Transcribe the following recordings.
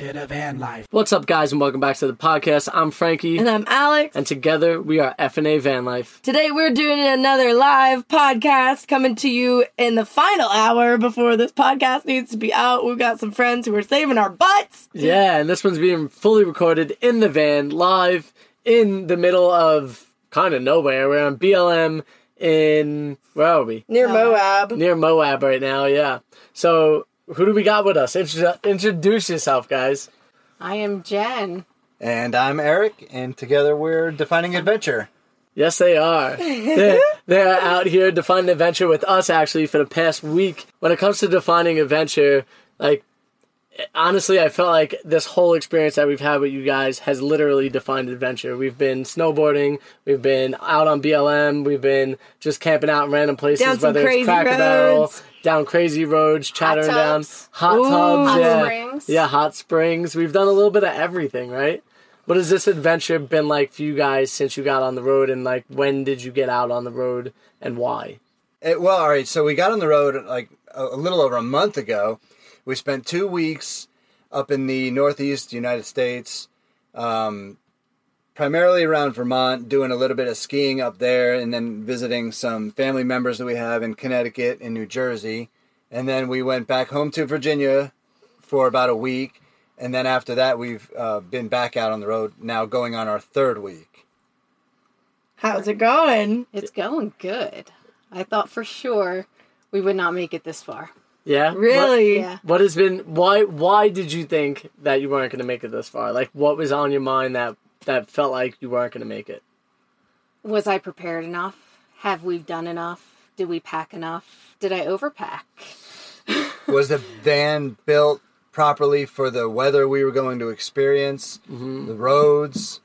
What's up, guys, and welcome back to the podcast. I'm Frankie, And I'm Alex. and together we are FNA Van Life. Today we're doing another live podcast coming to you in the final hour before this podcast needs to be out. We've got some friends who are saving our butts. Yeah, and this one's being fully recorded in the van, live in the middle of kind of nowhere. We're on BLM in where are we? Near Moab. Near Moab right now. Yeah. So who do we got with us? Intro- introduce yourself, guys. I am Jen. And I'm Eric, and together we're defining adventure. Yes, they are. they're, they're out here defining adventure with us actually for the past week. When it comes to defining adventure, like honestly, I felt like this whole experience that we've had with you guys has literally defined adventure. We've been snowboarding, we've been out on BLM, we've been just camping out in random places, Down some whether crazy it's Cracker Barrel, down crazy roads, chattering down hot Ooh. tubs, Hot yeah, springs. yeah, hot springs. We've done a little bit of everything, right? What has this adventure been like for you guys since you got on the road, and like when did you get out on the road and why? It, well, all right. So we got on the road like a, a little over a month ago. We spent two weeks up in the Northeast United States, um, primarily around Vermont, doing a little bit of skiing up there, and then visiting some family members that we have in Connecticut and New Jersey. And then we went back home to Virginia for about a week. And then after that, we've uh, been back out on the road now, going on our third week. How's it going? It's going good. I thought for sure we would not make it this far. Yeah, What- Really? Yeah. What has been why why did you think that you weren't going to make it this far? Like what was on your mind that that felt like you weren't going to make it? Was I prepared enough? Have we done enough? Did we pack enough? Did I overpack? was the van built properly for the weather we were going to experience, Mm-hmm. the roads?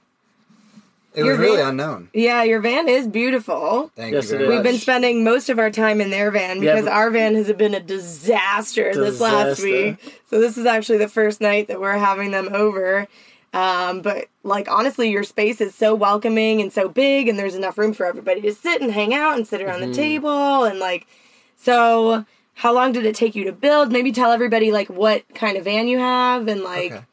It Your was really van- unknown. Yeah, your van is beautiful. Thank Yes, you very is. We've been spending most of our time in their van because but- our van has been a disaster, this last week. So this is actually the first night that we're having them over. Um, but like honestly, your space is so welcoming and so big, and there's enough room for everybody to sit and hang out and sit around Mm-hmm. the table and like. So, how long did it take you to build? Maybe tell everybody like what kind of van you have and like. Okay.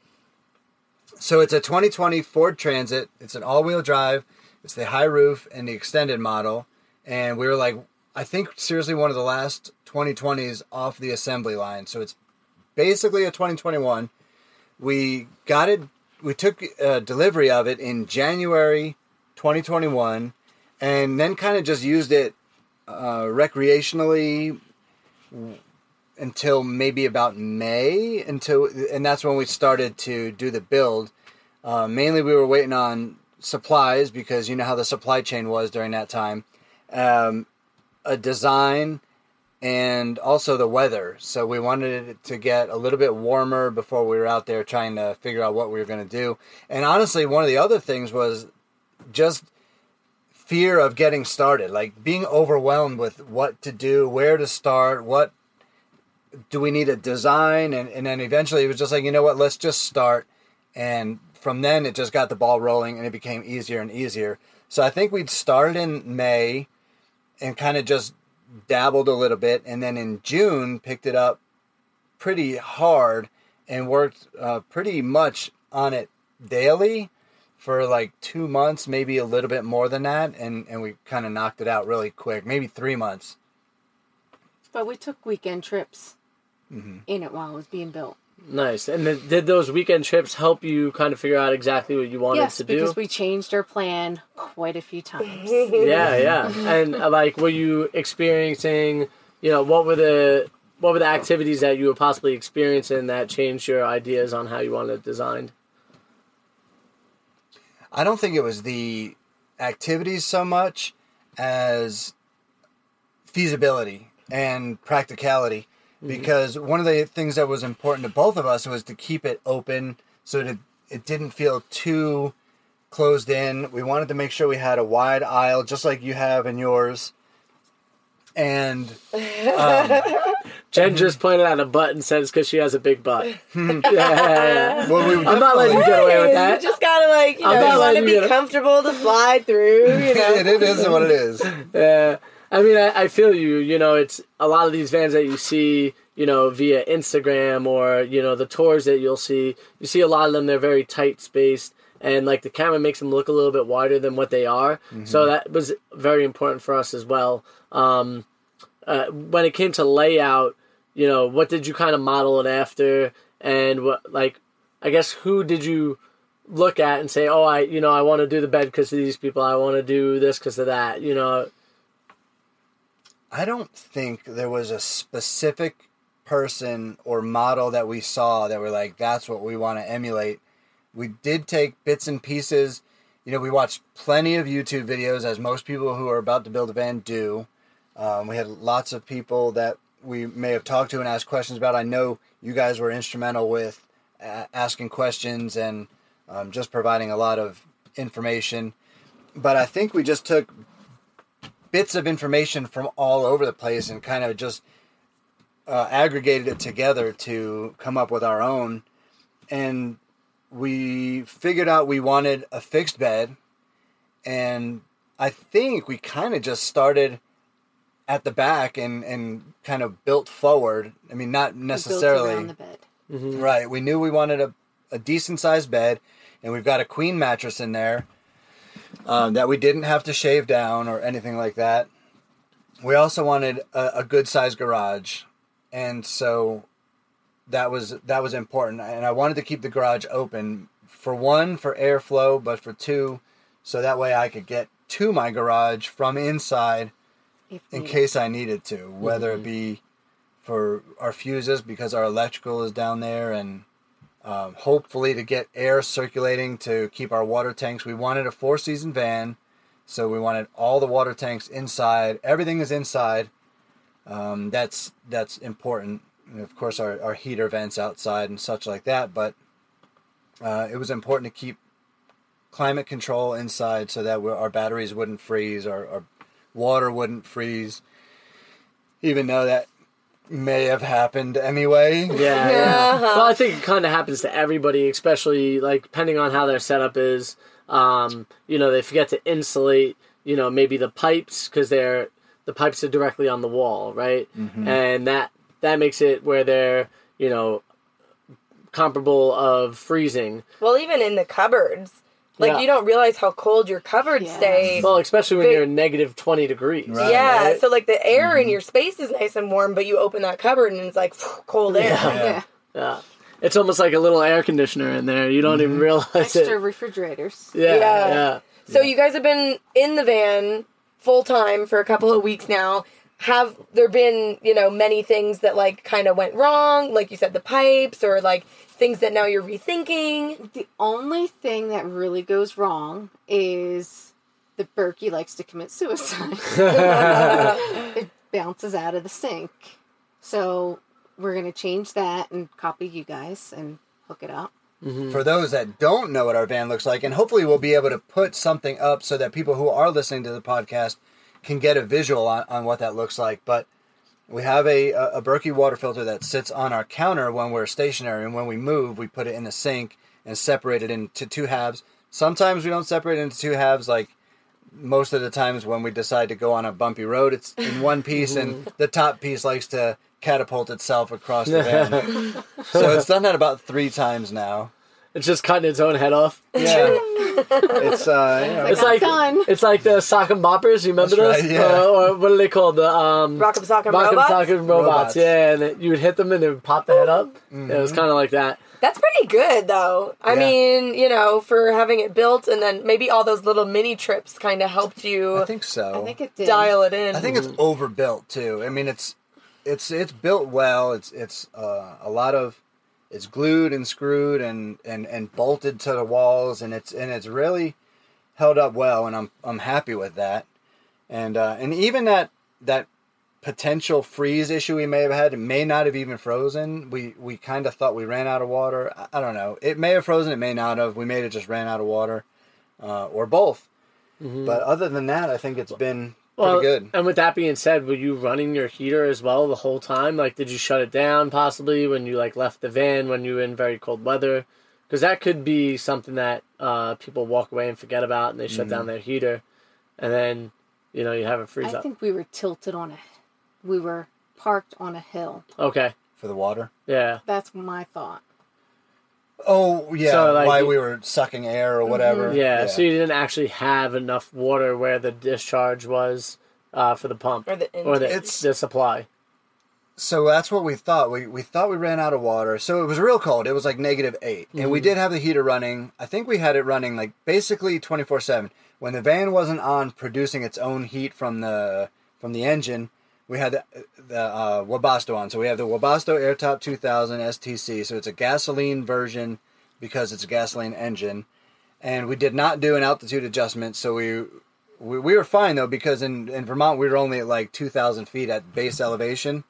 So it's a 2020 Ford Transit. It's an all-wheel drive. It's the high roof and the extended model. And we were like, I think seriously one of the last 2020s off the assembly line. So it's basically a 2021. We got it. We took uh, delivery of it in January 2021, and then kind of just used it uh, recreationally until maybe about May until and that's when we started to do the build. Uh, mainly, we were waiting on supplies because you know how the supply chain was during that time. Um, a design and also the weather. So we wanted it to get a little bit warmer before we were out there trying to figure out what we were going to do. And honestly, one of the other things was just fear of getting started, like being overwhelmed with what to do, where to start, what do we need a design, and, and then eventually it was just like, you know what, let's just start. And from then it just got the ball rolling and it became easier and easier. So I think we'd started in May and kind of just dabbled a little bit, and then in June picked it up pretty hard and worked uh, pretty much on it daily for like two months, maybe a little bit more than that, and and we kind of knocked it out really quick, maybe three months. But we took weekend trips Mm-hmm. in it while it was being built. Nice. And then did those weekend trips help you kind of figure out exactly what you wanted yes, to do? because we changed our plan quite a few times. yeah, yeah. And uh, like, were you experiencing? You know, what were the what were the activities that you were possibly experiencing that changed your ideas on how you wanted it designed? I don't think it was the activities so much as feasibility and practicality. Mm-hmm. Because one of the things that was important to both of us was to keep it open so that it didn't feel too closed in. We wanted to make sure we had a wide aisle, just like you have in yours. And um, Jen mm-hmm. just pointed out a butt and said it's because she has a big butt. yeah. well, we I'm not letting you get away with You that. just gotta like you I'm know you want to be comfortable to slide through. You know. it, it is what it is. Yeah. I mean, I, I feel you. You know, it's a lot of these vans that you see, you know, via Instagram or, you know, the tours that you'll see. You see a lot of them, they're very tight spaced. And, like, the camera makes them look a little bit wider than what they are. So that was very important for us as well. Um, uh, when it came to layout, you know, what did you kind of model it after? And, what, like, I guess who did you look at and say, oh, I, you know, I want to do the bed because of these people. I want to do this because of that. You know, I don't think there was a specific person or model that we saw that we're like, that's what we want to emulate. We did take bits and pieces. You know, we watched plenty of YouTube videos, as most people who are about to build a van do. Um, we had lots of people that we may have talked to and asked questions about. I know you guys were instrumental with uh, asking questions and um, just providing a lot of information. But I think we just took bits of information from all over the place and kind of just uh, aggregated it together to come up with our own. And we figured out we wanted a fixed bed. And I think we kind of just started at the back and, and kind of built forward. I mean, not We built necessarily. around the bed. Right. We knew we wanted a, a decent sized bed, and we've got a queen mattress in there um, that we didn't have to shave down or anything like that. We also wanted a, a good size garage, and so that was that was important. And I wanted to keep the garage open for one for airflow, but for two, so that way I could get to my garage from inside If in case I needed to, whether it be for our fuses because our electrical is down there, and um, hopefully to get air circulating to keep our water tanks. We wanted a four season van, so we wanted all the water tanks inside. Everything is inside. Um, that's that's important. And of course, our, our heater vents outside and such like that. But uh, it was important to keep climate control inside so that our batteries wouldn't freeze, our, our water wouldn't freeze. Even though that may have happened anyway. Yeah, yeah. Well, I think it kind of happens to everybody, especially like depending on how their setup is. Um, you know, they forget to insulate. You know, maybe the pipes because they're the pipes are directly on the wall, right? And that that makes it where they're you know comparable of freezing. Well, even in the cupboards, like Yeah. you don't realize how cold your cupboards Yeah. stay. Well, especially when They- you're negative twenty degrees. Right. yeah, right? so like the air in mm-hmm. your space is nice and warm, but you open that cupboard and it's like cold air. Yeah. Yeah. Yeah. It's almost like a little air conditioner in there. You don't even mm-hmm. realize Extra it. refrigerators. Yeah, Yeah. yeah. So you guys have been in the van full time for a couple of weeks now. Have there been, you know, many things that like kind of went wrong, like you said the pipes or like things that now you're rethinking? The only thing that really goes wrong is the Berkey likes to commit suicide. it bounces out of the sink. So we're going to change that and copy you guys and hook it up. Mm-hmm. for those that don't know what our van looks like, and hopefully we'll be able to put something up so that people who are listening to the podcast can get a visual on, on what that looks like. But we have a, a, a Berkey water filter that sits on our counter when we're stationary, and when we move, we put it in the sink and separate it into two halves. Sometimes we don't separate it into two halves, like most of the times when we decide to go on a bumpy road, it's in one piece, and mm-hmm. the top piece likes to catapult itself across the van. so it's done that about three times now. It's just cutting its own head off. Yeah, it's uh, you know, It's I'm like done. it's like the sock and boppers. You remember That's those? right, yeah. Uh, or what are they called? The um, Rock'em Sock'em Rock'em Robots? Sock'em robots. Robots. Yeah, and it, you would hit them and they would pop the head up. Yeah, Mm-hmm. it was kind of like that. That's pretty good though. I Yeah. mean, you know, for having it built and then maybe all those little mini trips kind of helped you I think so. I think it did. dial it in. I think it's overbuilt too. I mean, it's it's it's built well. It's it's uh, a lot of it's glued and screwed and, and, and bolted to the walls, and it's and it's really held up well, and I'm I'm happy with that. And uh, and even that that potential freeze issue we may have had. It may not have even frozen. We we kind of thought we ran out of water. I, I don't know. It may have frozen. It may not have. We may have just ran out of water, uh, or both. But other than that, I think it's been pretty good. And with that being said, were you running your heater as well the whole time? Like, did you shut it down possibly when you like left the van when you were in very cold weather? Because that could be something that uh, people walk away and forget about, and they shut Mm-hmm. down their heater, and then you know you have a freeze up. I up. think we were tilted on a. We were parked on a hill. Okay, for the water. yeah, That's my thought. Oh yeah, So, like, why we were sucking air or whatever. yeah. So you didn't actually have enough water where the discharge was uh, for the pump Or the or the, It's- the supply. so that's what we thought. We we thought we ran out of water. So it was real cold. It was like negative 8 and we did have the heater running. I think we had it running like basically twenty four seven. When the van wasn't on producing its own heat from the from the engine, we had the, the uh, Webasto on. So we have the Webasto Airtop 2000 STC. So it's a gasoline version because it's a gasoline engine. And we did not do an altitude adjustment. So we we, we were fine though because in, in Vermont we were only at like 2,000 feet at base elevation.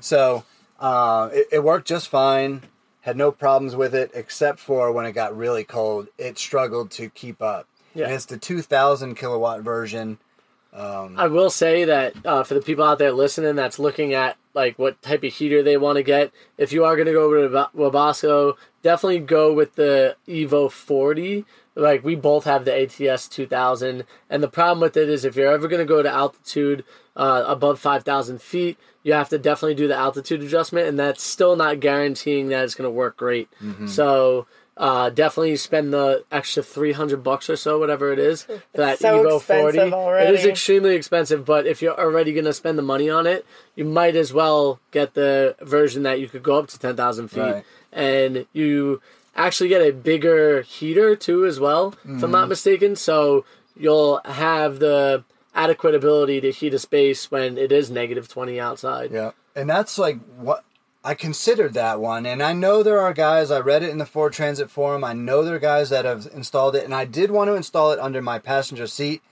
So uh, it, it worked just fine. Had no problems with it except for when it got really cold, it struggled to keep up. Yeah. And it's the 2,000 kilowatt version. I will say that uh, for the people out there listening that's looking at like what type of heater they want to get, if you are going to go over to Webasto, definitely go with the Evo 40. Like we both have the ATS 2000, and the problem with it is if you're ever going to go to altitude uh, above 5,000 feet, you have to definitely do the altitude adjustment, and that's still not guaranteeing that it's going to work great. So. Uh, definitely spend the extra three hundred bucks or so, whatever it is, for that so Evo expensive forty. It is extremely expensive, but if you're already going to spend the money on it, you might as well get the version that you could go up to 10,000 feet. Right. And you actually get a bigger heater too, as well, if I'm not mistaken. So you'll have the adequate ability to heat a space when it is negative 20 outside. Yeah. And that's like what I considered that one. And I know there are guys, I read it in the Ford Transit Forum. I know there are guys that have installed it. And I did want to install it under my passenger seat.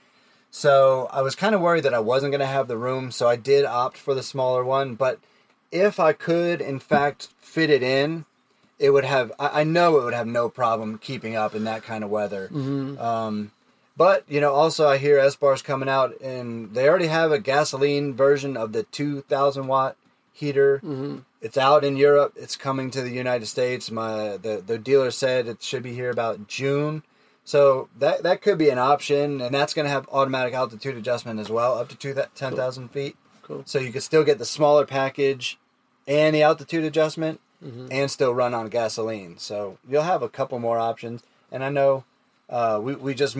So I was kind of worried that I wasn't going to have the room. So I did opt for the smaller one. But if I could, in fact, fit it in, it would have, I know it would have no problem keeping up in that kind of weather. Um, but, you know, also I hear Espar's coming out and they already have a gasoline version of the 2000 watt heater. It's out in Europe. It's coming to the United States. My the, the dealer said it should be here about June. So that that could be an option, and that's going to have automatic altitude adjustment as well, up to two ten thousand feet. Cool. So you could still get the smaller package and the altitude adjustment, Mm-hmm. and still run on gasoline. So you'll have a couple more options. And I know uh, we we just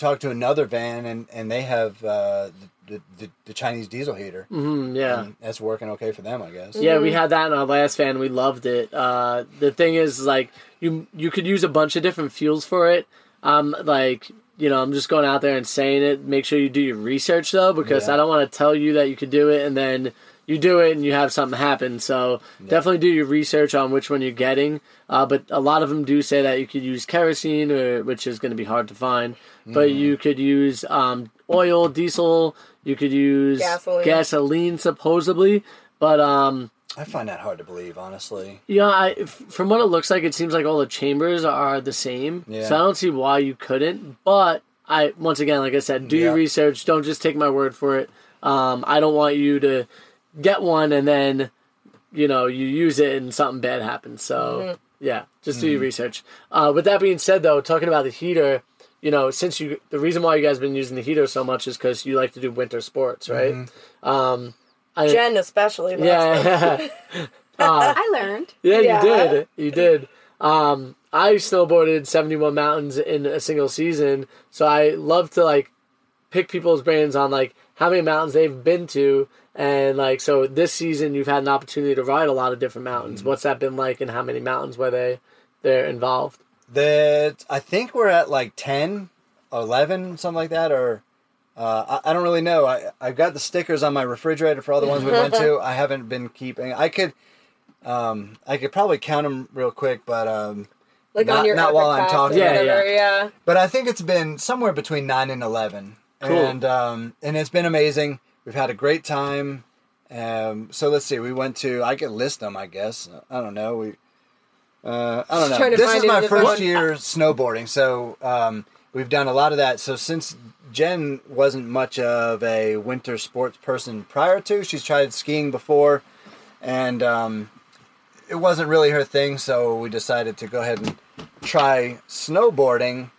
talked to another van, and and they have uh, the, the the Chinese diesel heater. Mm, yeah. And that's working okay for them, I guess. Yeah, we had that in our last van. We loved it. Uh, the thing is, like, you you could use a bunch of different fuels for it. Um, like, you know, I'm just going out there and saying it. Make sure you do your research though, because Yeah. I don't want to tell you that you could do it and then you do it and you have something happen. So definitely do your research on which one you're getting. Uh, but a lot of them do say that you could use kerosene, or which is going to be hard to find. But you could use um, oil, diesel. You could use Gasoline. gasoline supposedly. But um, I find that hard to believe, honestly. yeah, I, f- from what it looks like, it seems like all the chambers are the same. Yeah. So I don't see why you couldn't. But I, once again, like I said, do your research. Don't just take my word for it. Um, I don't want you to get one and then, you know, you use it and something bad happens. So yeah, just do Mm-hmm. your research. Uh, with that being said, though, talking about the heater, you know, since you, the reason why you guys have been using the heater so much is because you like to do winter sports, right? Mm-hmm. Um, I, Jen especially. loves them. yeah. I learned. Yeah, Yeah. you did. You did. Um, I snowboarded 71 mountains in a single season, so I love to like pick people's brains on like how many mountains they've been to, and like so this season you've had an opportunity to ride a lot of different mountains. What's that been like, and how many mountains were they they're involved? That I think we're at like 10, 11, something like that, or uh, I, I don't really know. I I've got the stickers on my refrigerator for all the ones we went to. I haven't been keeping. I could, um, I could probably count them real quick, but um, like Not- on your not while I'm talking. Yeah, whatever, yeah. but I think it's been somewhere between nine and eleven, Cool. and um, and it's been amazing. We've had a great time, Um, so let's see. We went to. I can list them. I guess. I don't know. We. Uh, I don't know. This is my first phone. year snowboarding, so um, we've done a lot of that. So since Jen wasn't much of a winter sports person prior to, she's tried skiing before, and um, it wasn't really her thing. So we decided to go ahead and try snowboarding,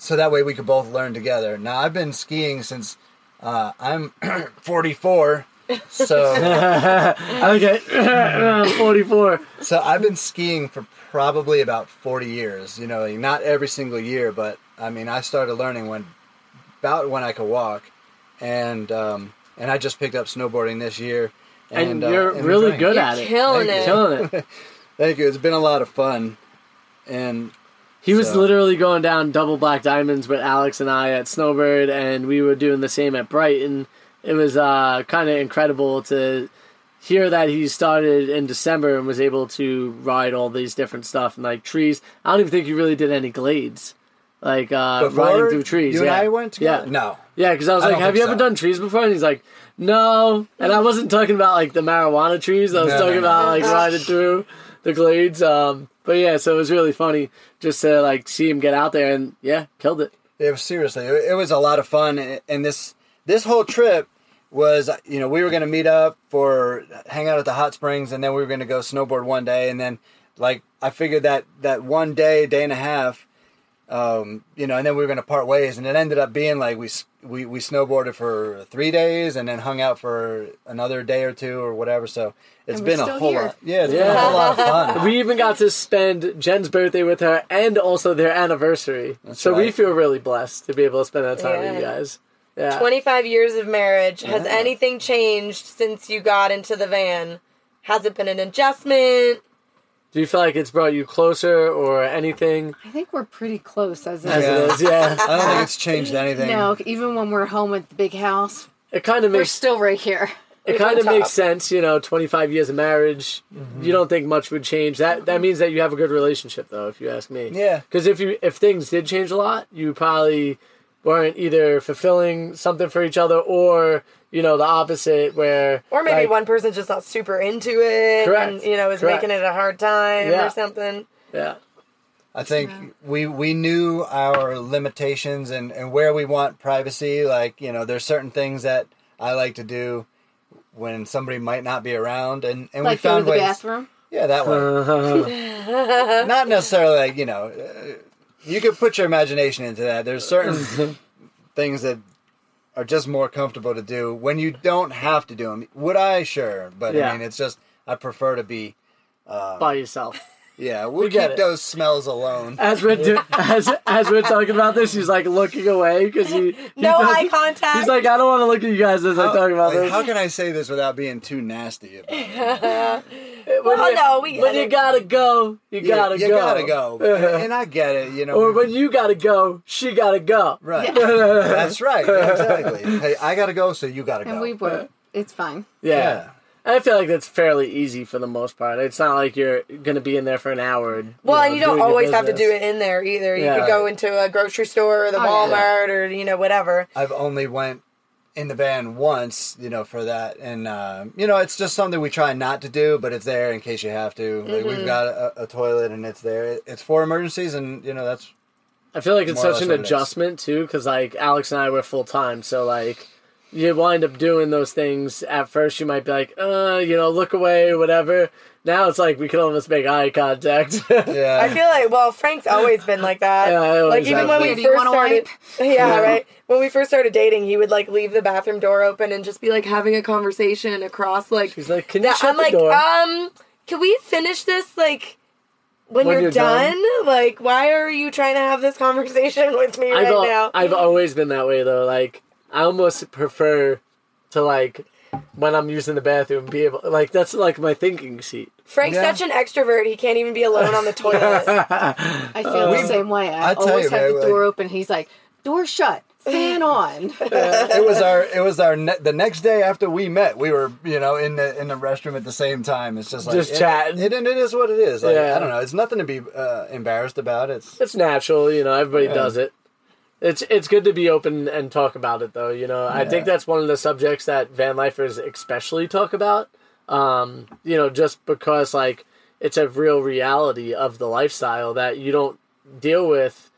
so that way we could both learn together. Now I've been skiing since uh, I'm 44, so. Okay, 44. So I've been skiing for probably about 40 years. You know, not every single year, but I mean, I started learning when about when I could walk, and um, and I just picked up snowboarding this year. And, uh, you're and really good. You're at it. killing Thank it. Killing it. Thank you. It's been a lot of fun, and He was So- literally going down double black diamonds with Alex and I at Snowbird, and we were doing the same at Brighton. It was uh, kind of incredible to hear that he started in December and was able to ride all these different stuff and like trees. I don't even think he really did any glades, like uh, before riding through trees. you yeah. and I went together. Yeah. No, Yeah, because I was I like, "Have you think ever done trees before?" And he's like, "No." And I wasn't talking about like the marijuana trees. I was No, talking no, no. about like riding through the glades. Um, but yeah, so it was really funny just to like see him get out there and yeah, killed it. It was seriously, it, was a lot of fun, and, and this this whole trip was, you know, we were going to meet up for hang out at the hot springs, and then we were going to go snowboard one day, and then like I figured that that one day, day and a half, um, you know, and then we were going to part ways, and it ended up being like we we we snowboarded for three days, and then hung out for another day or two or whatever. So it's And we're been a whole here. lot, yeah, it's been a whole lot of fun. We even got to spend Jen's birthday with her and also their anniversary. so we feel really blessed to be able to spend that time with you guys. Yeah. 25 years of marriage. Has Yeah. anything changed since you got into the van? Has it been an adjustment? Do you feel like it's brought you closer or anything I think we're pretty close as, as Yeah. it is? Yeah. I don't think it's changed anything. No, even when we're home at the big house, It kind of we're makes still right here. it kind of makes sense, you know, 25 years of marriage, mm-hmm. you don't think much would change. That that means that you have a good relationship though, if you ask me. Yeah. Cuz if you if things did change a lot, you probably weren't either fulfilling something for each other or, you know, the opposite where Or maybe like, one person's just not super into it Correct. and, you know, is Correct. making it a hard time Yeah. or something. Yeah. I think we we knew our limitations and, and where we want privacy. Like you know, there's certain things that I like to do when somebody might not be around, and and Like we found the ways. bathroom. Yeah, that way. not necessarily like you know, uh, you could put your imagination into that. There's certain things that are just more comfortable to do when you don't have to do them. Would I? Sure, but Yeah. I mean, it's just I prefer to be. Uh, by yourself. Yeah, we'll We get keep it. those smells alone. As we're do- as as we're talking about this, he's like looking away because he, he No doesn't- eye contact. He's like, I don't want to look at you guys as I talk about Like, this. How can I say this without being too nasty about it? when Well, you, no, we get when you gotta go, you Yeah, gotta you go. gotta go, and I get it. You know, Or when you gotta go, she gotta go. right? That's right. Exactly. Hey, I gotta go, so you gotta go. And we were. It's fine. Yeah. yeah. I feel like that's fairly easy for the most part. It's not like you're gonna be in there for an hour. And, Well, know, and you don't doing always have to do it in there either. You Yeah. could go into a grocery store or the Oh, yeah. Walmart or, you know, whatever. I've only went in the van once, you know, for that, and uh, you know, it's just something we try not to do, but it's there in case you have to. Like Mm-hmm. we've got a, a toilet, and it's there. It's for emergencies, and you know, that's I feel like it's such an what it is. adjustment too, because like Alex and I were full time, so like you wind up doing those things. At first, you might be like, uh, you know, look away whatever. Now it's like we can almost make eye contact. yeah. I feel like, well, Frank's always been like that. Yeah, I always like even when been. we first started, wipe? yeah, right. When we first started dating, he would like leave the bathroom door open and just be like having a conversation across like. He's like, can you Yeah, shut I'm the like, door? um, can we finish this like when, When you're, you're done? done? Like, why are you trying to have this conversation with me I've right al- now? I've always been that way though. Like I almost prefer to like when I'm using the bathroom be able like that's like my thinking seat. Frank's Yeah. such an extrovert; he can't even be alone on the toilet. I feel the same way. I, I tell always you, have man, the like- door open. He's like, door shut, fan on. it was our it was our ne- the next day after we met we were you know in the in the restroom at the same time it's just like Just it, chatting. it, and it is what it is like, Yeah. i don't know it's nothing to be uh, embarrassed about it's It's natural, you know. Everybody Yeah. does it. It's it's good to be open and talk about it though. You know, I think that's one of the subjects that van lifers especially talk about. Um, you know, just because like it's a real reality of the lifestyle that you don't deal with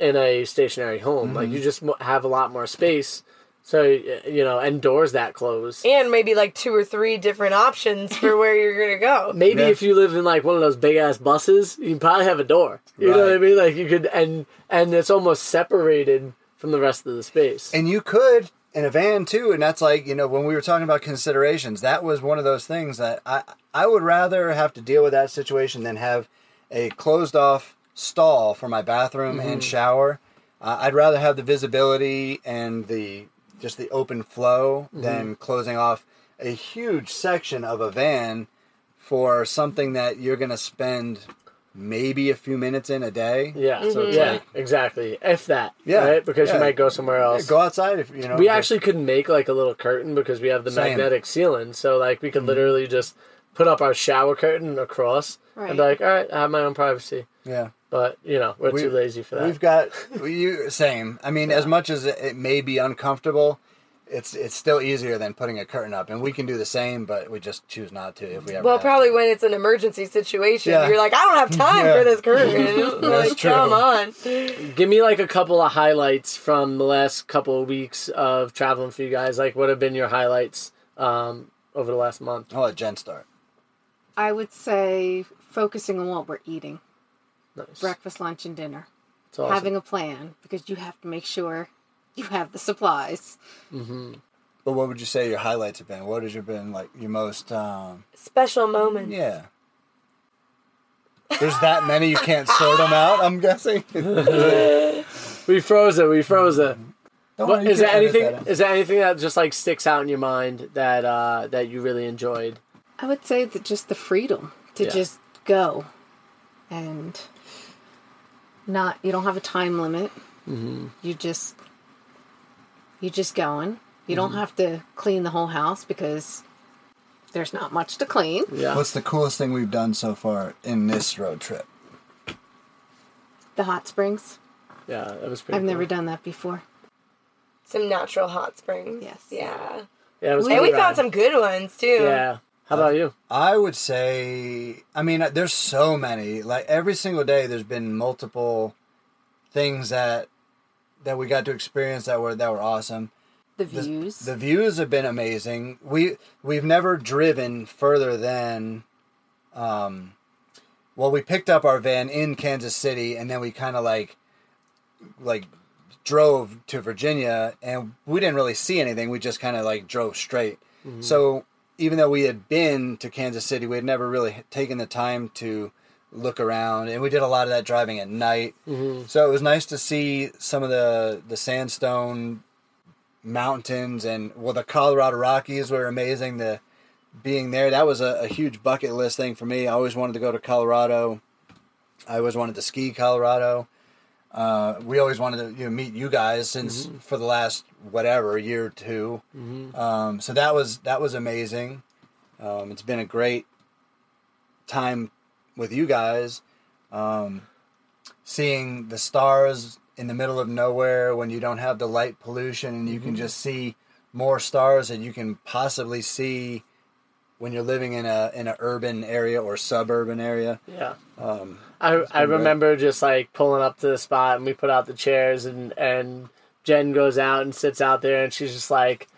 in a stationary home. Like Mm-hmm. you just have a lot more space. So you know, and doors that close. and maybe like two or three different options for where you're gonna go. Maybe Yeah. if you live in like one of those big ass buses, you probably have a door. You know what I mean? Like you could, and and it's almost separated from the rest of the space. And you could in a van too, and that's like you know when we were talking about considerations, that was one of those things that I I would rather have to deal with that situation than have a closed off stall for my bathroom and shower. Uh, I'd rather have the visibility and the just the open flow than closing off a huge section of a van for something that you're going to spend maybe a few minutes in a day. Yeah, So it's yeah, like- exactly. If that, Yeah, right? Because yeah. you might go somewhere Yeah, else. go outside if you know. we just- actually could make like a little curtain because we have the Same. Mm-hmm. magnetic ceiling. So like we could literally just put up our shower curtain across and be like, all right, I have my own privacy. yeah. But you know, we're We- too lazy for that. We've got you same. I mean, as much as it, it may be uncomfortable, it's it's still easier than putting a curtain up, and we can do the same, but we just choose not to if we ever. Well, have to. probably when it's an emergency situation, Yeah. you're like, I don't have time Yeah. for this curtain. That's like, true. come on. Give me like a couple of highlights from the last couple of weeks of traveling for you guys. Like, what have been your highlights um, over the last month? I'll let Jen start. I would say focusing on what we're eating Nice. breakfast, lunch, and dinner. It's awesome. Having a plan because you have to make sure you have the supplies. But what would you say your highlights have been? What has your been like your most? um Special moment? Yeah. There's that many you can't sort them out. I'm guessing. we froze it. We froze it. Don't But worry, is there anything? that. Is there anything that just like sticks out in your mind that uh, that you really enjoyed? I would say that just the freedom to Yeah. just go and not you don't have a time limit. Mm-hmm. You just you just going. You don't Mm-hmm. have to clean the whole house because there's not much to clean. Yeah. What's the coolest thing we've done so far in this road trip? The hot springs. yeah, that was pretty. I've never done that before. Some natural hot springs. Yes. Yeah. Yeah, it was. And pretty we found some good ones too. Yeah. How about you? I would say, I mean, there's so many. Like every single day, there's been multiple things that that we got to experience that were that were awesome. The The- views. The views have been amazing. We we've never driven further than, um, well, we picked up our van in Kansas City, and then we kind of like, like, drove to Virginia, and we didn't really see anything. We just kind of like drove straight. So even though we had been to Kansas City, we had never really taken the time to look around, and we did a lot of that driving at night. Mm-hmm. So it was nice to see some of the the sandstone mountains and well the Colorado Rockies were amazing the being there. That was a, a huge bucket list thing for me. I always wanted to go to Colorado. I always wanted to ski Colorado uh, we always wanted to you know, meet you guys since for the last whatever year or 2 um, so that was that was amazing. Um, it's been a great time with you guys. Um, seeing the stars in the middle of nowhere when you don't have the light pollution and you can just see more stars than you can possibly see when you're living in a in an urban area or suburban area. Yeah. Um, I I been great. remember just like pulling up to the spot and we put out the chairs and and Jen goes out and sits out there and she's just like,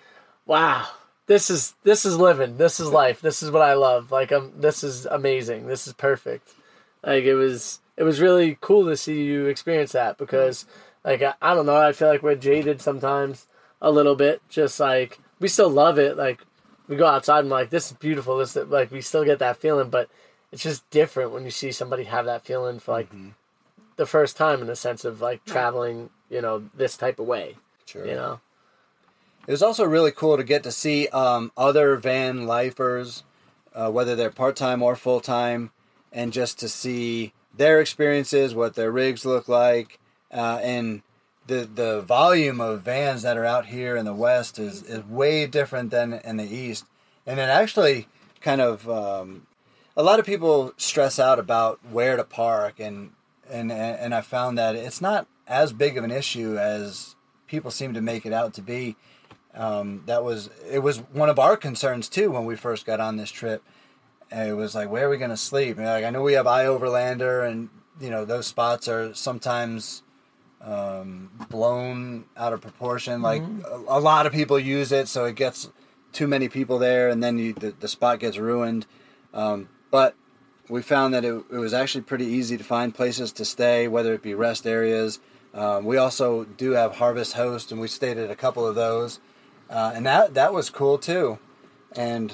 "Wow, this is this is living. This is life. This is what I love. Like um, this is amazing. This is perfect." Like it was it was really cool to see you experience that because like I, I don't know, I feel like we're jaded sometimes a little bit. Just like we still love it. Like we go outside and we're like this is beautiful. This is, like we still get that feeling, but it's just different when you see somebody have that feeling for like the first time in the sense of like traveling, you know, this type of way. sure. You know, It was also really cool to get to see um, other van lifers, uh, whether they're part time or full time, and just to see their experiences, what their rigs look like, uh, and the the volume of vans that are out here in the West is, is way different than in the East, and it actually kind of um, a lot of people stress out about where to park and and and I found that it's not as big of an issue as people seem to make it out to be. Um, that was it was one of our concerns too when we first got on this trip. And it was like, where are we going to sleep? And like, I know we have iOverlander, and you know those spots are sometimes um, blown out of proportion. Like a, a lot of people use it, so it gets too many people there, and then you, the, the spot gets ruined. Um, but we found that it, it was actually pretty easy to find places to stay, whether it be rest areas. Um, we also do have Harvest Host, and we stayed at a couple of those, uh, and that that was cool too. And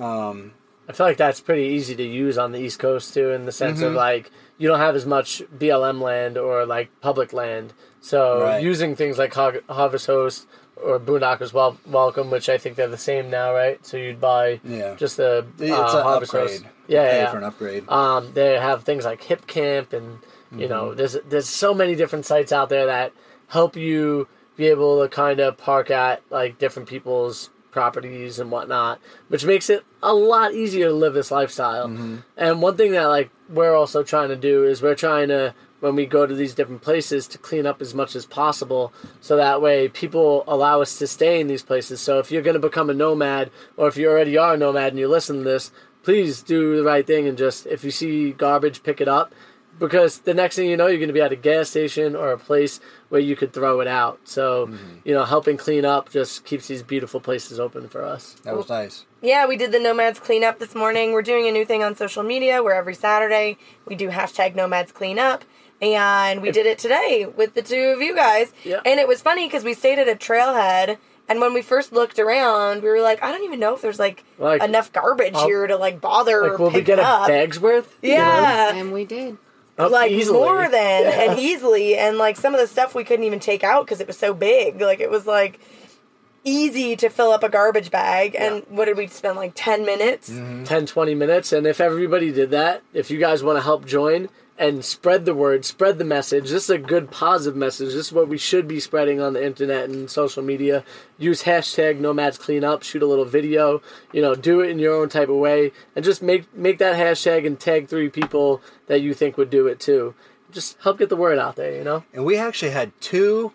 um, I feel like that's pretty easy to use on the East Coast too, in the sense Mm-hmm. of like you don't have as much BLM land or like public land. So Right. using things like Harvest Host or Boondockers Wel- Welcome, which I think they're the same now, right? So you'd buy Yeah. just the uh, Harvest upgrade. Host. Yeah, Pay yeah. for an upgrade. Um, they have things like Hipcamp, and you Mm-hmm. know, there's there's so many different sites out there that help you be able to kind of park at like different people's properties and whatnot, which makes it a lot easier to live this lifestyle. Mm-hmm. And one thing that like we're also trying to do is we're trying to when we go to these different places to clean up as much as possible so that way people allow us to stay in these places so if you're going to become a nomad or if you already are a nomad and you listen to this please do the right thing and just if you see garbage pick it up because the next thing you know you're going to be at a gas station or a place where you could throw it out so mm-hmm. you know helping clean up just keeps these beautiful places open for us That was nice. Yeah, we did the Nomads cleanup this morning. We're doing a new thing on social media where every Saturday we do hashtag Nomads cleanup. And we did it today with the two of you guys. Yeah. And it was funny because we stayed at a trailhead. And when we first looked around, we were like, I don't even know if there's like, Like, enough garbage I'll- here to like bother like or will we pick get a up. bag's worth You know? Yeah. And we did. Like easily. more than and easily and like some of the stuff we couldn't even take out because it was so big. Like it was like easy to fill up a garbage bag and what did we spend like 10 minutes? Mm-hmm. 10 20 minutes and if everybody did that if you guys want to help join and spread the word spread the message. This is a good positive message. This is what we should be spreading on the internet and social media. Use hashtag nomads cleanup shoot a little video. You know do it in your own type of way. And just make make that hashtag and tag three people that you think would do it too. Just help get the word out there you know? And we actually had two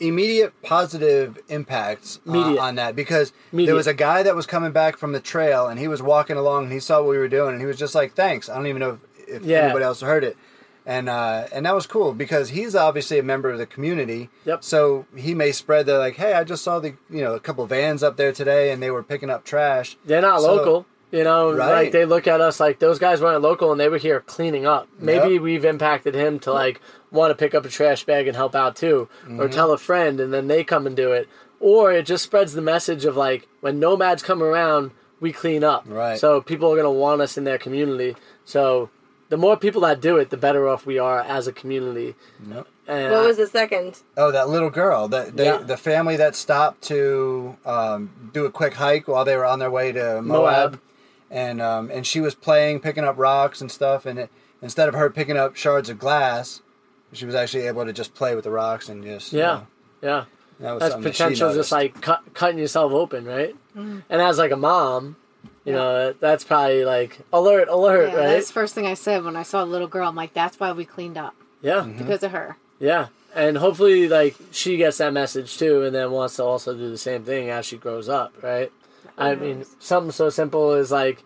immediate positive impacts uh, on that because Immediate. there was a guy that was coming back from the trail and he was walking along and he saw what we were doing and he was just like, "Thanks." I don't even know if, Yeah. anybody else heard it. And uh, and that was cool because he's obviously a member of the community. Yep. So he may spread the like, "Hey, I just saw the you know a couple vans up there today and they were picking up trash." They're not So- local. You know, Right. like they look at us like those guys weren't local and they were here cleaning up. Maybe Yep. we've impacted him to like want to pick up a trash bag and help out too, Mm-hmm. or tell a friend and then they come and do it. Or it just spreads the message of like when nomads come around, we clean up. Right. So people are gonna want us in their community. So the more people that do it, the better off we are as a community. Yep. And what was the second Oh, that little girl. That they, Yeah. the family that stopped to um, do a quick hike while they were on their way to Moab, Moab. and um, and she was playing, picking up rocks and stuff. And it, instead of her picking up shards of glass, she was actually able to just play with the rocks and just you Yeah. know, Yeah. that was that's something that potential just like cut, cutting yourself open right and as like a mom you know that's probably like alert alert Yeah, right? that's the first thing I said when I saw the little girl. I'm like, that's why we cleaned up. Yeah. Mm-hmm. because of her. yeah. And hopefully like she gets that message too and then wants to also do the same thing as she grows up right? I mean something so simple as like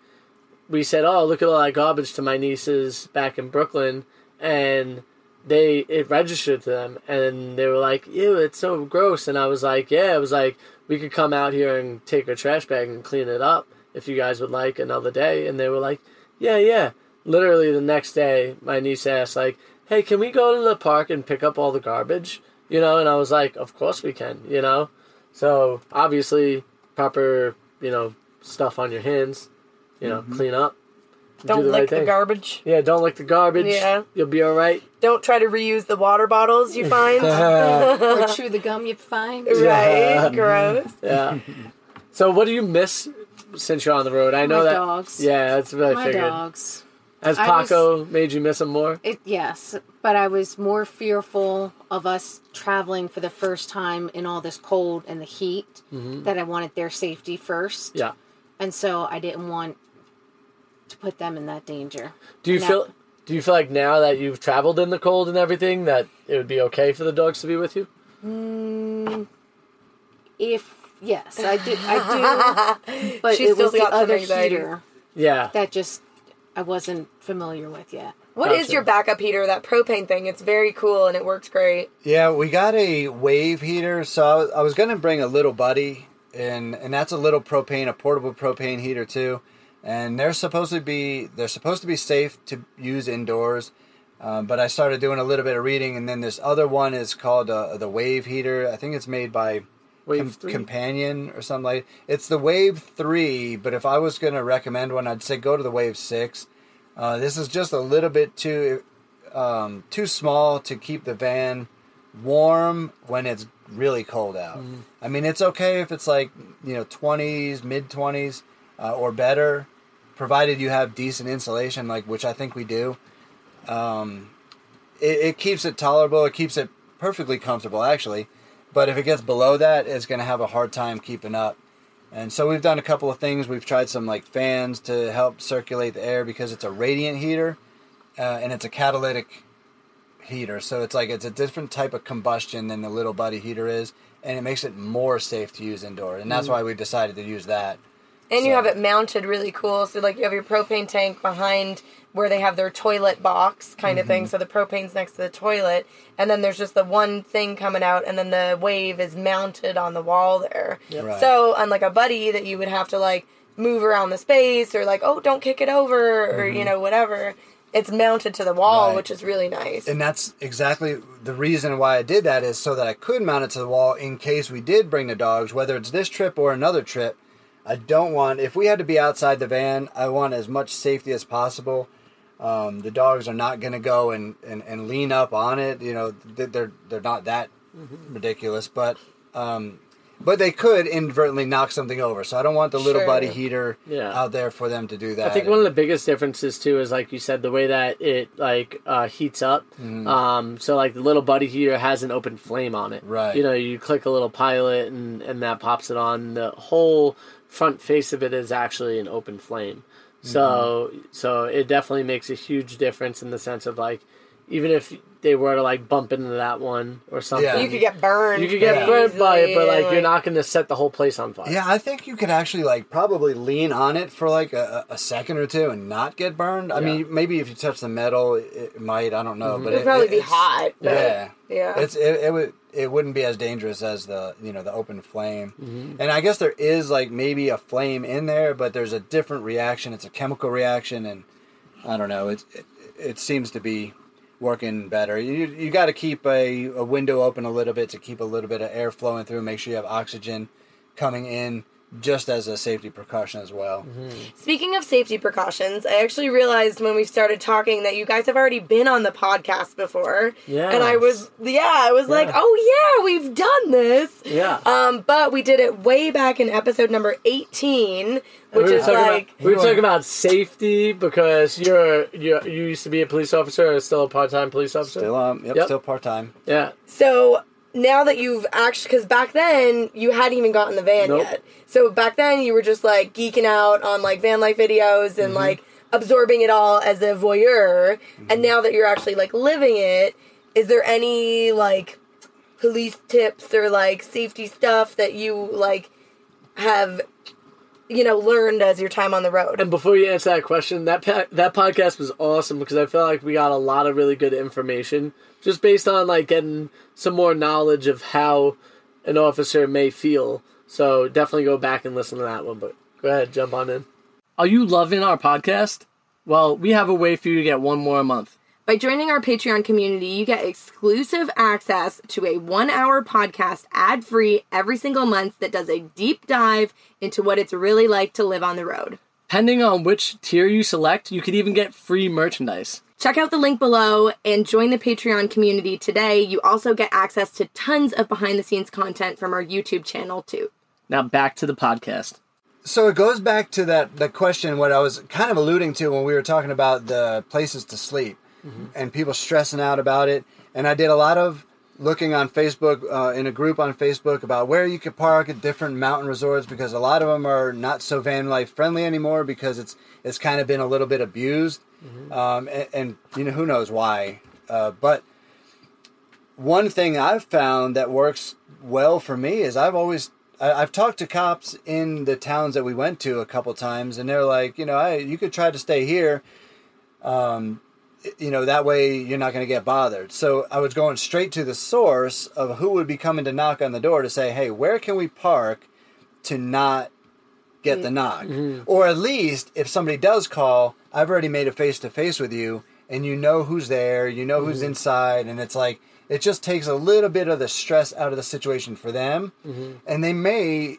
we said oh look at all that garbage to my nieces back in brooklyn and they it registered to them and they were like ew it's so gross. And i was like yeah it was like we could come out here and take our trash bag and clean it up if you guys would like another day. And they were like yeah yeah. Literally the next day my niece asked like hey can we go to the park and pick up all the garbage? You know and i was like of course we can you know? So obviously proper you know stuff on your hands you know mm-hmm. clean up. Don't do the lick right the thing. garbage. Yeah don't lick the garbage. Yeah. you'll be all right. Don't try to reuse the water bottles you find. Or chew the gum you find. right. Gross. Yeah. so, what do you miss since you're on the road? I know My that. dogs. Yeah, that's what I My figured. dogs. Has Paco made you miss him more? It yes, but I was more fearful of us traveling for the first time in all this cold and the heat mm-hmm. that I wanted their safety first. Yeah. And so I didn't want to put them in that danger. Do you No. feel? Do you feel like now that you've traveled in the cold and everything that it would be okay for the dogs to be with you? Mm, if yes, I do. I do. But She's it was still the got other anxiety. heater Yeah. that just I wasn't familiar with yet. What is Gotcha. your backup heater? That propane thing. It's very cool and it works great. Yeah, we got a wave heater. So I was, I was going to bring a little buddy, and and that's a little propane, a portable propane heater too. And they're supposed to be they're supposed to be safe to use indoors. Um, but I started doing a little bit of reading, and then this other one is called uh, the Wave Heater. I think it's made by Wave Com-? Companion or something like. It's the Wave Three, but if I was going to recommend one, I'd say go to the Wave Six. Uh, this is just a little bit too um, too small to keep the van warm when it's really cold out. I mean, it's okay if it's like you know twenties, mid twenties, uh, or better, provided you have decent insulation, like which I think we do. Um, it, it keeps it tolerable. It keeps it perfectly comfortable, actually. But if it gets below that, it's going to have a hard time keeping up. And so we've done a couple of things. We've tried some like fans to help circulate the air because it's a radiant heater, uh, and it's a catalytic heater. So it's like it's a different type of combustion than the little buddy heater is, and it makes it more safe to use indoor. And that's why we decided to use that. And you have it mounted really cool. So like you have your propane tank behind where they have their toilet box kind of thing. Mm-hmm. So the propane's next to the toilet, and then there's just the one thing coming out, and then the wave is mounted on the wall there. Right. So unlike a buddy that you would have to like move around the space or like oh don't kick it over or you know whatever, it's mounted to the wall, Mm-hmm. Right. which is really nice. And that's exactly the reason why I did that is so that I could mount it to the wall in case we did bring the dogs, whether it's this trip or another trip. I don't want if we had to be outside the van, I want as much safety as possible. Um, the dogs are not going to go and, and, and lean up on it. You know, they're they're not that ridiculous, but um, but they could inadvertently knock something over. So I don't want the little Sure. buddy heater Yeah. out there for them to do that. I think one of the biggest differences too is like you said the way that it like uh, heats up. Mm-hmm. Um, so like the little buddy heater has an open flame on it. Right. You know, you click a little pilot and and that pops it on. The whole front face of it is actually an open flame. So Mm-hmm. so it definitely makes a huge difference in the sense of like even if they were to like bump into that one or something. Yeah. you could get burned. You could get Yeah. burnt by it, but easily, like, you're not going to set the whole place on fire. Yeah, I think you could actually like probably lean on it for like a, a second or two and not get burned. I Yeah. mean, maybe if you touch the metal, it, it might. I don't know, but It'd it, probably it- be hot. Yeah, Yeah. It's it, it would it wouldn't be as dangerous as the you know the open flame. Mm-hmm. And I guess there is like maybe a flame in there, but there's a different reaction. It's a chemical reaction, and I don't know. It it, it seems to be working better. You you got to keep a, a window open a little bit to keep a little bit of air flowing through. Make sure you have oxygen coming in, just as a safety precaution as well. Speaking of safety precautions, I actually realized when we started talking that you guys have already been on the podcast before. Yeah. And I was, yeah, I was like, oh yeah, we've done this. Yeah. Um, but we did it way back in episode number 18, which we were is talking like, about, we were talking about safety because you're you you used to be a police officer or still a part time police officer. Still um, yep, Yep. still part time. Yeah. so now that you've actually, because back then you hadn't even gotten the van Nope. yet. So back then you were just like geeking out on like van life videos Mm-hmm. and like absorbing it all as a voyeur. And now that you're actually like living it, is there any like police tips or like safety stuff that you like have you know learned as your time on the road? And before you answer that question, that pa- that podcast was awesome because I feel like we got a lot of really good information just based on like getting some more knowledge of how an officer may feel. So definitely go back and listen to that one. But go ahead, jump on in. Are you loving our podcast? Well, we have a way for you to get one more a month. By joining our Patreon community, you get exclusive access to a one hour podcast ad free every single month that does a deep dive into what it's really like to live on the road. Depending on which tier you select, you could even get free merchandise. Check out the link below and join the Patreon community today. You also get access to tons of behind the scenes content from our YouTube channel, too. Now back to the podcast. So it goes back to that the question what I was kind of alluding to when we were talking about the places to sleep and people stressing out about it. And I did a lot of looking on Facebook uh, in a group on Facebook about where you could park at different mountain resorts because a lot of them are not so van life friendly anymore because it's it's kind of been a little bit abused, um, and, and you know who knows why. Uh, but one thing I've found that works well for me is I've always I, I've talked to cops in the towns that we went to a couple times, and they're like, you know, I, you could try to stay here. Um, you know that way you're not going to get bothered. So i was going straight to the source of who would be coming to knock on the door to say hey where can we park to not get the mm-hmm. knock? Or at least if somebody does call i've already made a face to face with you and you know who's there you know who's mm-hmm. inside and it's like it just takes a little bit of the stress out of the situation for them. Mm-hmm. And they may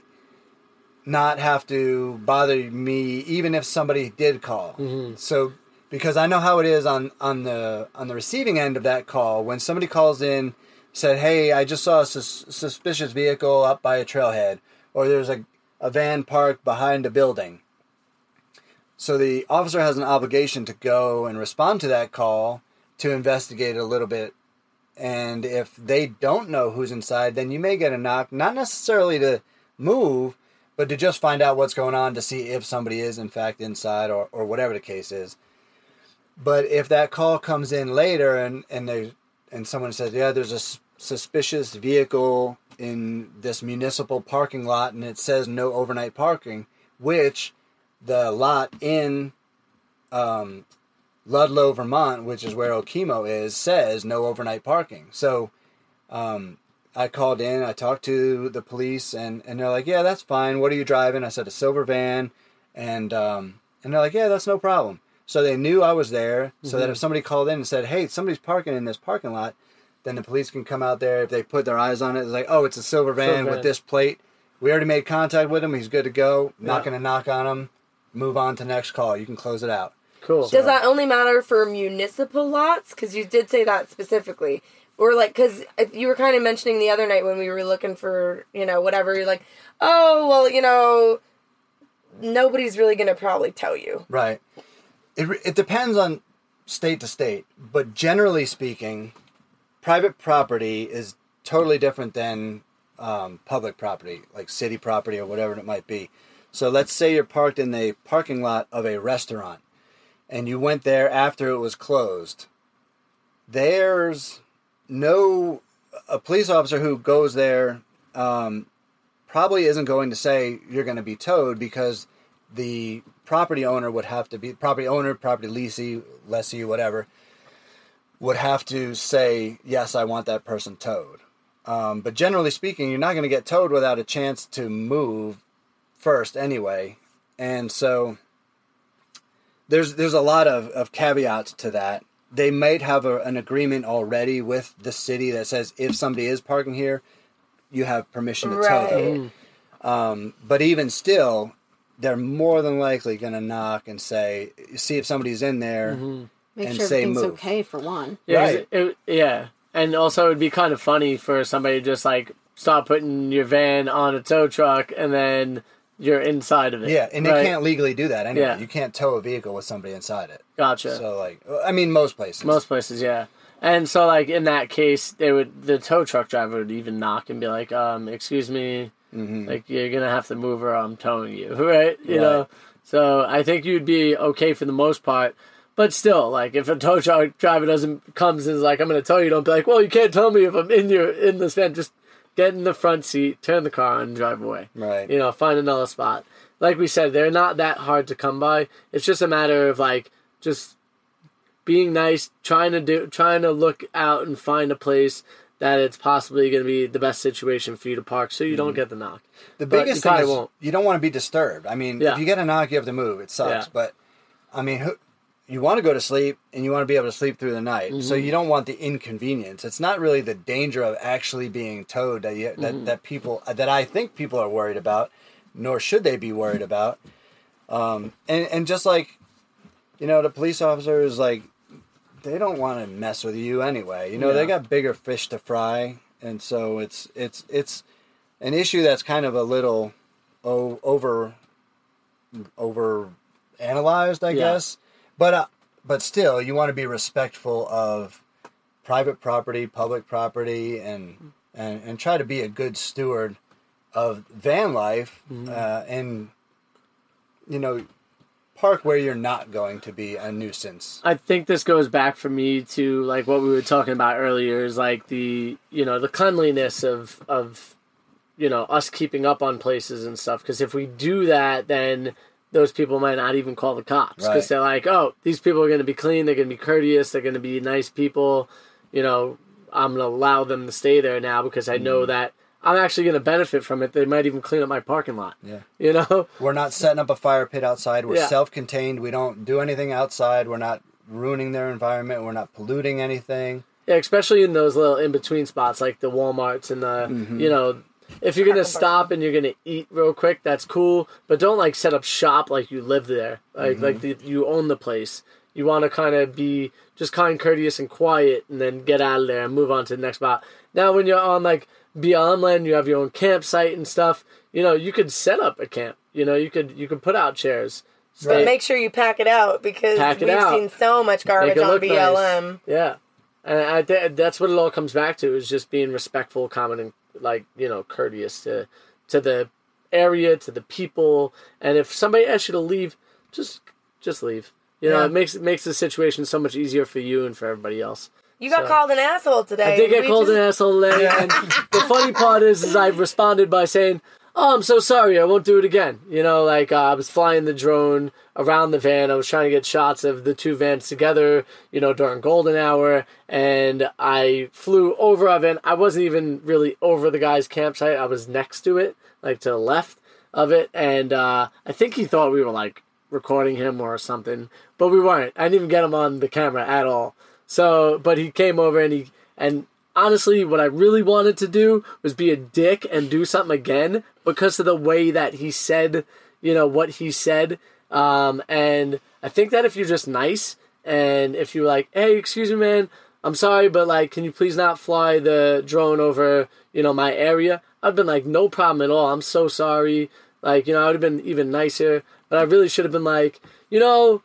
not have to bother me even if somebody did call. So because I know how it is on on the on the receiving end of that call. When somebody calls in said hey I just saw a sus- suspicious vehicle up by a trailhead or there's a, a van parked behind a building. So the officer has an obligation to go and respond to that call to investigate a little bit. And if they don't know who's inside then you may get a knock not necessarily to move but to just find out what's going on to see if somebody is in fact inside or, or whatever the case is but if that call comes in later and and they and someone says, "Yeah, there's a suspicious vehicle in this municipal parking lot and it says no overnight parking," which the lot in um, Ludlow, Vermont, which is where Okemo is, says no overnight parking. So um, I called in, I talked to the police, and, and they're like, "Yeah, that's fine. What are you driving?" I said, "A silver van," and um, and they're like, "Yeah, that's no problem." So they knew I was there, so that if mm-hmm. somebody called in and said, "Hey, somebody's parking in this parking lot," then the police can come out there if they put their eyes on it. It's like, "Oh, it's a silver van Silver with van. this plate. We already made contact with him. He's good to go. Not going to knock on him. Move on to next call. You can close it out." Cool. Does that only matter for municipal lots? Because you did say that specifically. Or like, because you were kind of mentioning the other night when we were looking for, you know, whatever. You're like, oh, well, you know, nobody's really going to probably tell you. Right. It, it depends on state to state, but generally speaking, private property is totally different than um, public property, like city property or whatever it might be. So let's say you're parked in the parking lot of a restaurant and you went there after it was closed. There's no a police officer who goes there um, probably isn't going to say you're going to be towed because the property owner would have to be property owner, property leasee, lessee, whatever, would have to say yes, I want that person towed. Um, but generally speaking, you're not going to get towed without a chance to move first anyway, and so there's there's a lot of, of caveats to that. They might have a, an agreement already with the city that says if somebody is parking here, you have permission to tow them. Um, but even still, they're more than likely going to knock and say, see if somebody's in there. Make And sure say everything's move. okay for one. Yeah, Right. it- yeah, and also it'd be kind of funny for somebody to just like stop putting your van on a tow truck and then you're inside of it. Yeah, and right? they can't legally do that anyway. Yeah. You can't tow a vehicle with somebody inside it. Gotcha. So, like, I mean, most places. Most places, yeah. And so, like in that case, they would the tow truck driver would even knock and be like, um, "Excuse me, Mm-hmm. like you're gonna have to move or I'm towing you, right?" You Right. know. So I think you'd be okay for the most part, but still, like if a tow truck driver doesn't comes and is like, "I'm gonna tow you," don't be like, "Well, you can't tell me if I'm in your in this van." Just get in the front seat, turn the car on, and drive away. Right. You know, find another spot. Like we said, they're not that hard to come by. It's just a matter of like just being nice, trying to do, trying to look out and find a place that it's possibly going to be the best situation for you to park, so you don't get the knock. The But biggest thing is won't. you don't want to be disturbed. I mean, Yeah. if you get a knock, you have to move. It sucks, Yeah. but I mean, who, you want to go to sleep and you want to be able to sleep through the night. So Mm-hmm. you don't want the inconvenience. It's not really the danger of actually being towed that you, that Mm-hmm. that people that I think people are worried about, nor should they be worried about. Um, and and just like, you know, the police officers like they don't want to mess with you anyway. You know, they got bigger fish to fry, and so it's it's it's an issue that's kind of a little o- over over analyzed, I Yeah. guess. But uh, but still, you want to be respectful of private property, public property, and and and try to be a good steward of van life, uh, and you know, park where you're not going to be a nuisance. I think this goes back for me to like what we were talking about earlier is like the you know the cleanliness of of you know us keeping up on places and stuff because if we do that then those people might not even call the cops because Right. they're like oh these people are going to be clean they're going to be courteous they're going to be nice people you know I'm going to allow them to stay there now because I know mm. that I'm actually going to benefit from it they might even clean up my parking lot Yeah. you know We're not setting up a fire pit outside. We're Yeah. self-contained. We don't do anything outside. We're not ruining their environment. We're not polluting anything. Yeah, especially in those little in between spots like the Walmarts and the Mm-hmm. you know, if you're gonna stop and you're gonna eat real quick, that's cool. But don't like set up shop like you live there, like Mm-hmm. like the, you own the place. You want to kind of be just kind, courteous, and quiet, and then get out of there and move on to the next spot. Now, when you're on like BLM land, you have your own campsite and stuff. You know, you could set up a camp. You know, you could you could put out chairs. But make sure you pack it out because it we've out. seen so much garbage on look nice. BLM. Yeah, and I th- that's what it all comes back to is just being respectful, common, and like you know, courteous to to the area, to the people. And if somebody asks you to leave, just just leave. You know, Yeah. it makes it makes the situation so much easier for you and for everybody else. You got So- called an asshole today. I did get called just- an asshole today, and the funny part is, is I've responded by saying, "Oh, I'm so sorry. I won't do it again." You know, like uh, I was flying the drone around the van. I was trying to get shots of the two vans together. You know, during golden hour, and I flew over a van. I wasn't even really over the guy's campsite. I was next to it, like to the left of it, and uh, I think he thought we were like recording him or something, but we weren't. I didn't even get him on the camera at all. So, but he came over and he and honestly, what I really wanted to do was be a dick and do something again because of the way that he said, you know, what he said. Um, and I think that if you're just nice and if you're like, hey, excuse me, man, I'm sorry, but like, can you please not fly the drone over, you know, my area? I've been like, no problem at all. I'm so sorry. Like, you know, I would have been even nicer, but I really should have been like, you know,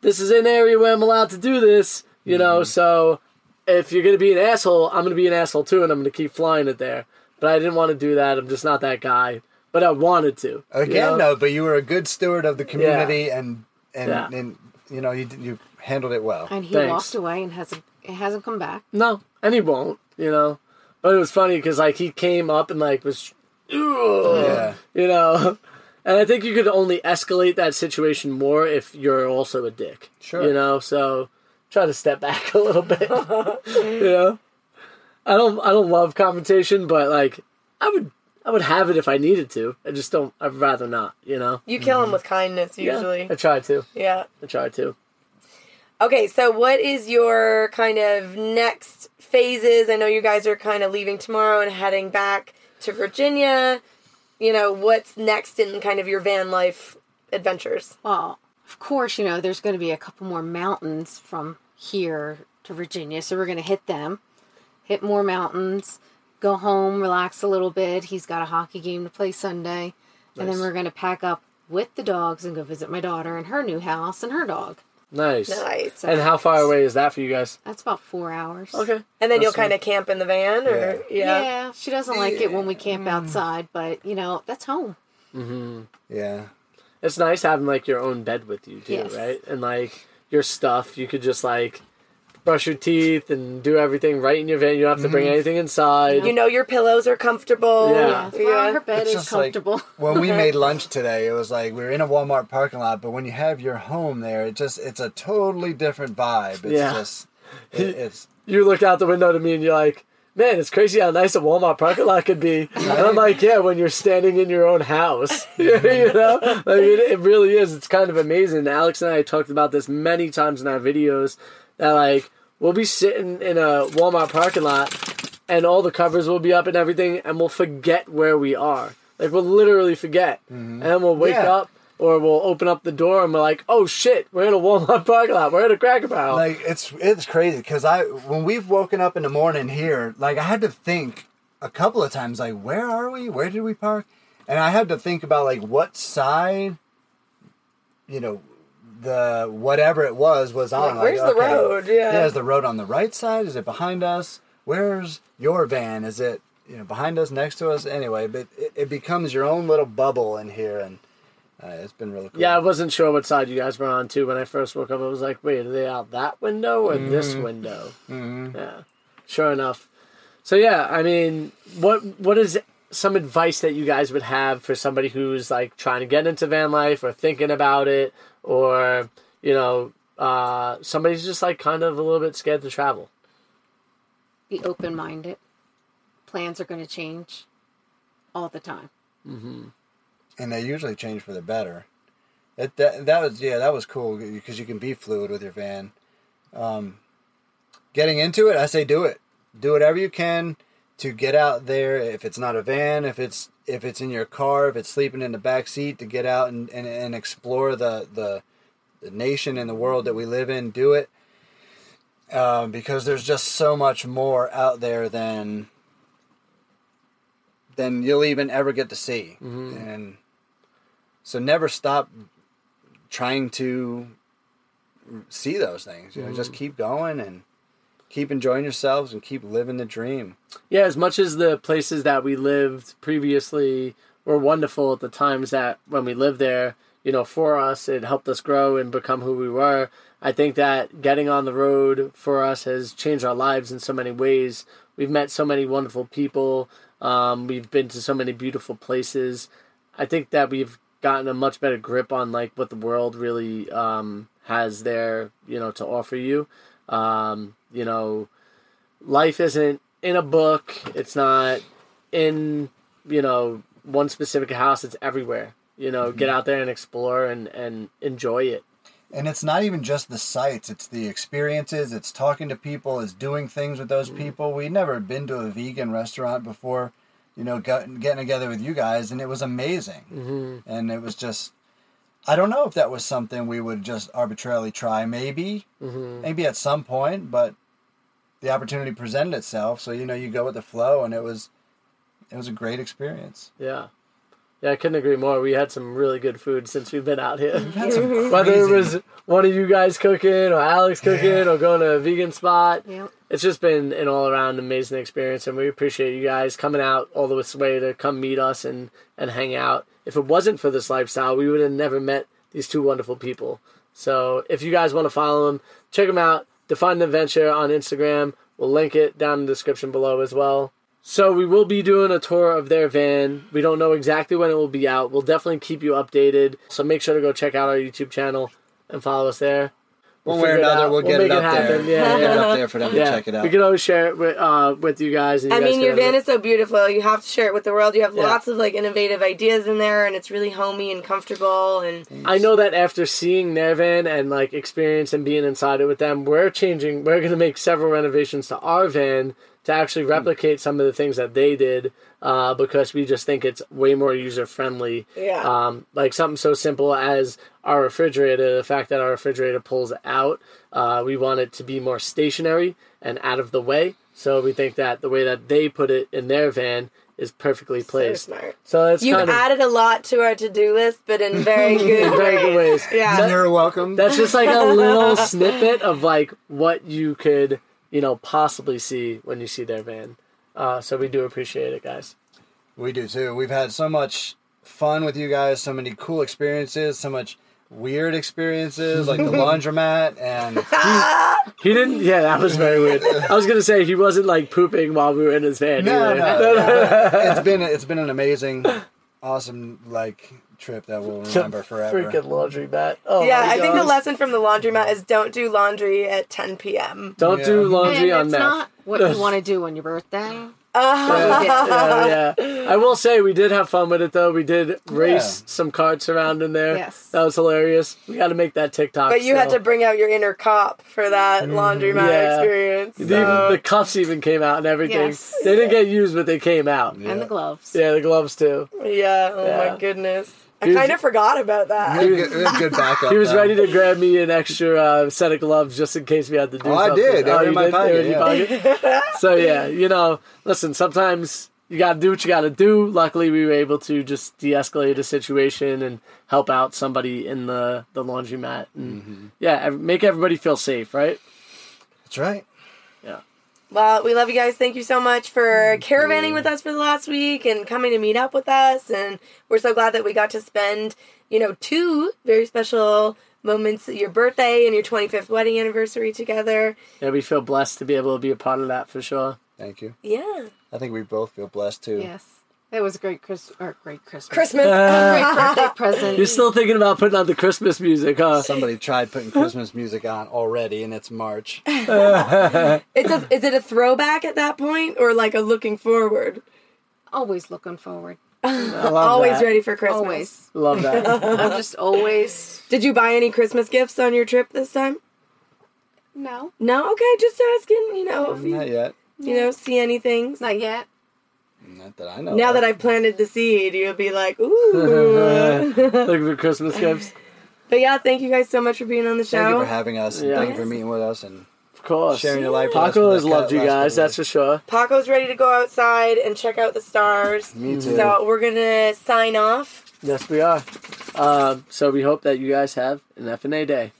this is an area where I'm allowed to do this, you know, mm-hmm. so if you're gonna be an asshole, I'm gonna be an asshole too, and I'm gonna keep flying it there. But I didn't want to do that. I'm just not that guy. But I wanted to. you Again, know? no, but you were a good steward of the community, and and Yeah. and you know you you handled it well. And he Thanks. walked away and hasn't hasn't come back. No, and he won't. You know. But it was funny because like he came up and like was, Yeah. you know. And I think you could only escalate that situation more if you're also a dick. Sure. You know, so try to step back a little bit. you know, I don't I don't love confrontation, but like I would I would have it if I needed to. I just don't. I'd rather not. You know. You kill him mm-hmm. with kindness Yeah, usually. I try to. Yeah. I try to. Okay, so what is your kind of next phases? I know you guys are kind of leaving tomorrow and heading back to Virginia. You know, what's next in kind of your van life adventures? Well, of course, you know, there's going to be a couple more mountains from here to Virginia, so we're going to hit them, hit more mountains, go home, relax a little bit. He's got a hockey game to play Sunday, and then we're going to pack up with the dogs and go visit my daughter and her new house and her dog. Nice. Nice. And how far away is that for you guys? That's about four hours. Okay. And then you'll kind of camp in the van, or Yeah. yeah. she doesn't like it when we camp outside, but you know that's home. Mm-hmm. Yeah, It's nice having like your own bed with you too, Yes. right? And like your stuff, you could just like brush your teeth and do everything right in your van. You don't have to bring mm-hmm. anything inside. You know your pillows are comfortable. Yeah. Yeah, well, her bed It's is just like- comfortable. when we made lunch today, it was like we were in a Walmart parking lot, but when you have your home there, it just it's a totally different vibe. It's Yeah. just it, it's You look out the window to me and you're like, man, it's crazy how nice a Walmart parking lot could be. And I'm like, yeah, when you're standing in your own house, you know, like it, it really is. It's kind of amazing. Alex and I talked about this many times in our videos that like we'll be sitting in a Walmart parking lot and all the covers will be up and everything, and we'll forget where we are. Like we'll literally forget, mm-hmm. and then we'll wake Yeah. up. Or we'll open up the door and we're like, "Oh shit, we're in a Walmart parking lot. We're in a Cracker Barrel." like it's it's crazy because I when we've woken up in the morning here, like I had to think a couple of times, like where are we? Where did we park? And I had to think about like what side, you know, the whatever it was was on. Like, where's the road? Yeah. Yeah, is the road on the right side? Is it behind us? Where's your van? Is it you know behind us, next to us? Anyway, but it, it becomes your own little bubble in here, and uh, it's been really cool. Yeah, I wasn't sure what side you guys were on too when I first woke up. I was like, wait, are they out that window or this window? Mm-hmm. Yeah, sure enough. So yeah, I mean, what what is some advice that you guys would have for somebody who's like trying to get into van life or thinking about it, or you know, uh, somebody's just like kind of a little bit scared to travel? Be open minded. Plans are going to change all the time. And they usually change for the better. That that, that was yeah, that was cool because you can be fluid with your van. Um, getting into it, I say do it. Do whatever you can to get out there. If it's not a van, if it's if it's in your car, if it's sleeping in the back seat, to get out and, and, and explore the, the the nation and the world that we live in. Do it um, because there's just so much more out there than than you'll even ever get to see. And so never stop trying to see those things. You know, just keep going and keep enjoying yourselves and keep living the dream. Yeah, as much as the places that we lived previously were wonderful at the times that when we lived there, you know, for us, it helped us grow and become who we were. I think that getting on the road for us has changed our lives in so many ways. We've met so many wonderful people. Um, we've been to so many beautiful places. I think that we've gotten a much better grip on like what the world really um, has there, you know, to offer you. Um, you know, life isn't in a book. It's not in you know one specific house. It's everywhere. You know, get out there and explore and and enjoy it. And it's not even just the sights, it's the experiences, it's talking to people, it's doing things with those people. We'd never been to a vegan restaurant before, you know, getting together with you guys, and it was amazing. Mm-hmm. And it was just, I don't know if that was something we would just arbitrarily try. Maybe, maybe at some point, but the opportunity presented itself. So, you know, you go with the flow, and it was, it was a great experience. Yeah. Yeah, I couldn't agree more. We had some really good food since we've been out here. Had some Whether it was one of you guys cooking or Alex cooking or going to a vegan spot, Yep. It's just been an all around amazing experience, and we appreciate you guys coming out all the way to come meet us and and hang out. If it wasn't for this lifestyle, we would have never met these two wonderful people. So if you guys want to follow them, check them out. Define the Adventure on Instagram. We'll link it down in the description below as well. So we will be doing a tour of their van. We don't know exactly when it will be out. We'll definitely keep you updated. So make sure to go check out our YouTube channel and follow us there. One way or another, we'll, We'll get make it it up there. happen. Yeah, We'll get it up there for them Yeah, to check it out. we can always share it with, uh, with you guys. And you I guys mean, your van it. is so beautiful. You have to share it with the world. You have Yeah. lots of like innovative ideas in there, and it's really homey and comfortable. And I know that after seeing their van and like experience and being inside it with them, we're changing. We're going to make several renovations to our van to actually replicate some of the things that they did uh, because we just think it's way more user friendly. Yeah. Um, like something so simple as our refrigerator. The fact that our refrigerator pulls out, uh, we want it to be more stationary and out of the way. So we think that the way that they put it in their van is perfectly so placed. smart. So it's You've kind of added a lot to our to-do list, but in very good, very good ways. Yeah. You're welcome. That's just like a little snippet of like what you could, you know, possibly see when you see their van. Uh, so we do appreciate it, guys. We do too. We've had so much fun with you guys, so many cool experiences, so much weird experiences like the laundromat and He didn't. Yeah, that was very weird. I was gonna say he wasn't like pooping while we were in his van. no, either. no, it's been it's been an amazing, awesome like trip that we'll remember forever. Freaking laundry mat. Oh Yeah, I think the lesson from the laundromat is don't do laundry at 10 p.m. Don't do laundry and on it's meth. not what you want to do on your birthday. yeah, yeah. I will say we did have fun with it though. We did race Yeah. some carts around in there. Yes. that was hilarious. We got to make that TikTok. But you had to bring out your inner cop for that laundromat Mm, Yeah. experience. The, so- the cuffs even came out and everything. Yes. They didn't get used, but they came out. Yeah. And the gloves. Yeah, the gloves too. yeah, oh Yeah. my goodness. I kind of forgot about that. Good, good backup. He was though. ready to grab me an extra uh, set of gloves just in case we had to do Oh, I did. They were in you my did? They were pocket, pocket? so yeah, you know, listen. Sometimes you got to do what you got to do. Luckily, we were able to just de-escalate a situation and help out somebody in the the laundromat, and yeah, make everybody feel safe, right? That's right. Yeah. Well, we love you guys. Thank you so much for caravanning with us for the last week and coming to meet up with us. And we're so glad that we got to spend, you know, two very special moments your birthday and your 25th wedding anniversary together. Yeah, we feel blessed to be able to be a part of that for sure. Thank you. Yeah. I think we both feel blessed too. Yes. That was a great Christmas or great Christmas. Christmas. Uh, oh, great birthday present. You're still thinking about putting on the Christmas music, huh? Somebody tried putting Christmas music on already, and it's March. it's a, is it a throwback at that point or like a looking forward? always looking forward. Always that. ready for Christmas. Always. Love that. I'm just always Did you buy any Christmas gifts on your trip this time? no, No? Okay, just asking, you know, if you, Not yet. you know, see anything. not yet. Not that I know. Now of. that I've planted the seed, you'll be like, ooh. Looking for Christmas gifts, but yeah, thank you guys so much for being on the show. Thank you for having us, and Yeah. thank you for meeting with us, and of course. sharing your life. with us Paco has loved you guys, that's for sure. Paco's ready to go outside and check out the stars. Me too. So we're gonna sign off. Yes, we are. Um, so we hope that you guys have an FNA day.